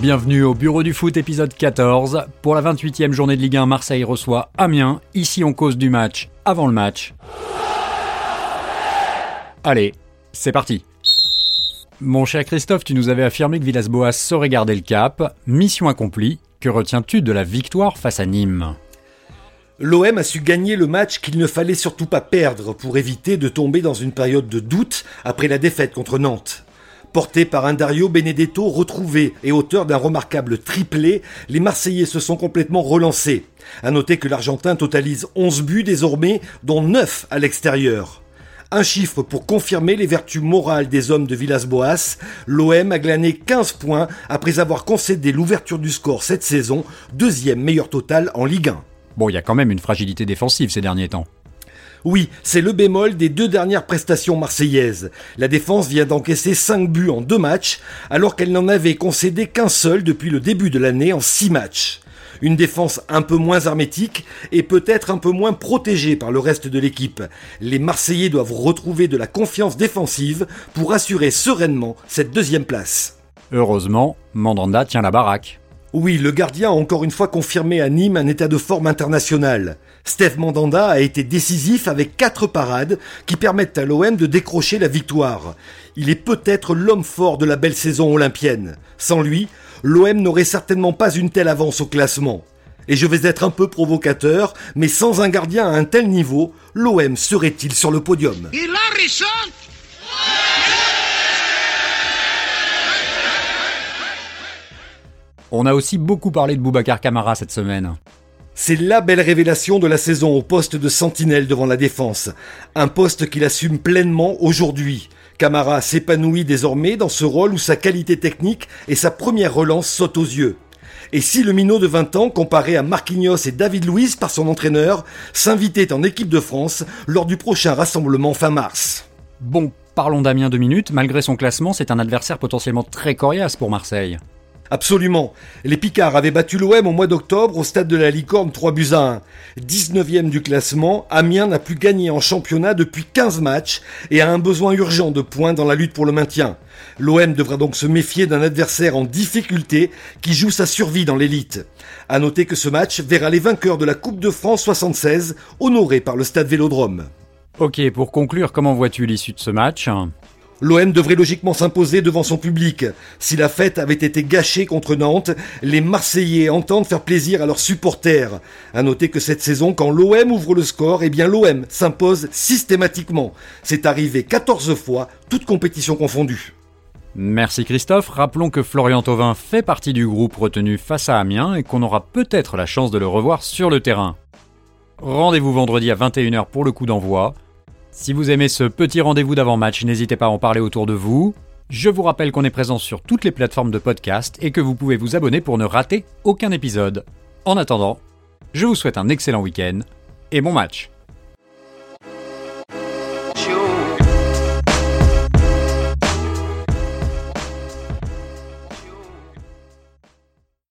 Bienvenue au Bureau du Foot épisode 14. Pour la 28e journée de Ligue 1, Marseille reçoit Amiens. Ici on cause du match avant le match. Allez, c'est parti. Mon cher Christophe, tu nous avais affirmé que Villas-Boas saurait garder le cap. Mission accomplie. Que retiens-tu de la victoire face à Nîmes? L'OM a su gagner le match qu'il ne fallait surtout pas perdre pour éviter de tomber dans une période de doute après la défaite contre Nantes. Porté par un Dario Benedetto retrouvé et auteur d'un remarquable triplé, les Marseillais se sont complètement relancés. À noter que l'Argentin totalise 11 buts désormais, dont 9 à l'extérieur. Un chiffre pour confirmer les vertus morales des hommes de Villas-Boas. L'OM a glané 15 points après avoir concédé l'ouverture du score cette saison, deuxième meilleur total en Ligue 1. Bon, il y a quand même une fragilité défensive ces derniers temps. Oui, c'est le bémol des deux dernières prestations marseillaises. La défense vient d'encaisser 5 buts en deux matchs, alors qu'elle n'en avait concédé qu'un seul depuis le début de l'année en 6 matchs. Une défense un peu moins hermétique et peut-être un peu moins protégée par le reste de l'équipe. Les Marseillais doivent retrouver de la confiance défensive pour assurer sereinement cette deuxième place. Heureusement, Mandanda tient la baraque. Oui, le gardien a encore une fois confirmé à Nîmes un état de forme international. Steve Mandanda a été décisif avec quatre parades qui permettent à l'OM de décrocher la victoire. Il est peut-être l'homme fort de la belle saison olympienne. Sans lui, l'OM n'aurait certainement pas une telle avance au classement. Et je vais être un peu provocateur, mais sans un gardien à un tel niveau, l'OM serait-il sur le podium? Il a On a aussi beaucoup parlé de Boubacar Camara cette semaine. C'est la belle révélation de la saison au poste de sentinelle devant la défense. Un poste qu'il assume pleinement aujourd'hui. Camara s'épanouit désormais dans ce rôle où sa qualité technique et sa première relance sautent aux yeux. Et si le minot de 20 ans, comparé à Marquinhos et David Luiz par son entraîneur, s'invitait en équipe de France lors du prochain rassemblement fin mars? Bon, parlons d'Amiens deux minutes. Malgré son classement, c'est un adversaire potentiellement très coriace pour Marseille. Absolument. Les Picards avaient battu l'OM au mois d'octobre au stade de la Licorne 3 buts à 1. 19e du classement, Amiens n'a plus gagné en championnat depuis 15 matchs et a un besoin urgent de points dans la lutte pour le maintien. L'OM devra donc se méfier d'un adversaire en difficulté qui joue sa survie dans l'élite. À noter que ce match verra les vainqueurs de la Coupe de France 76 honorés par le stade Vélodrome. Ok, pour conclure, comment vois-tu l'issue de ce match? L'OM devrait logiquement s'imposer devant son public. Si la fête avait été gâchée contre Nantes, les Marseillais entendent faire plaisir à leurs supporters. À noter que cette saison, quand l'OM ouvre le score, eh bien l'OM s'impose systématiquement. C'est arrivé 14 fois, toutes compétitions confondues. Merci Christophe. Rappelons que Florian Thauvin fait partie du groupe retenu face à Amiens et qu'on aura peut-être la chance de le revoir sur le terrain. Rendez-vous vendredi à 21h pour le coup d'envoi. Si vous aimez ce petit rendez-vous d'avant-match, n'hésitez pas à en parler autour de vous. Je vous rappelle qu'on est présent sur toutes les plateformes de podcast et que vous pouvez vous abonner pour ne rater aucun épisode. En attendant, je vous souhaite un excellent week-end et bon match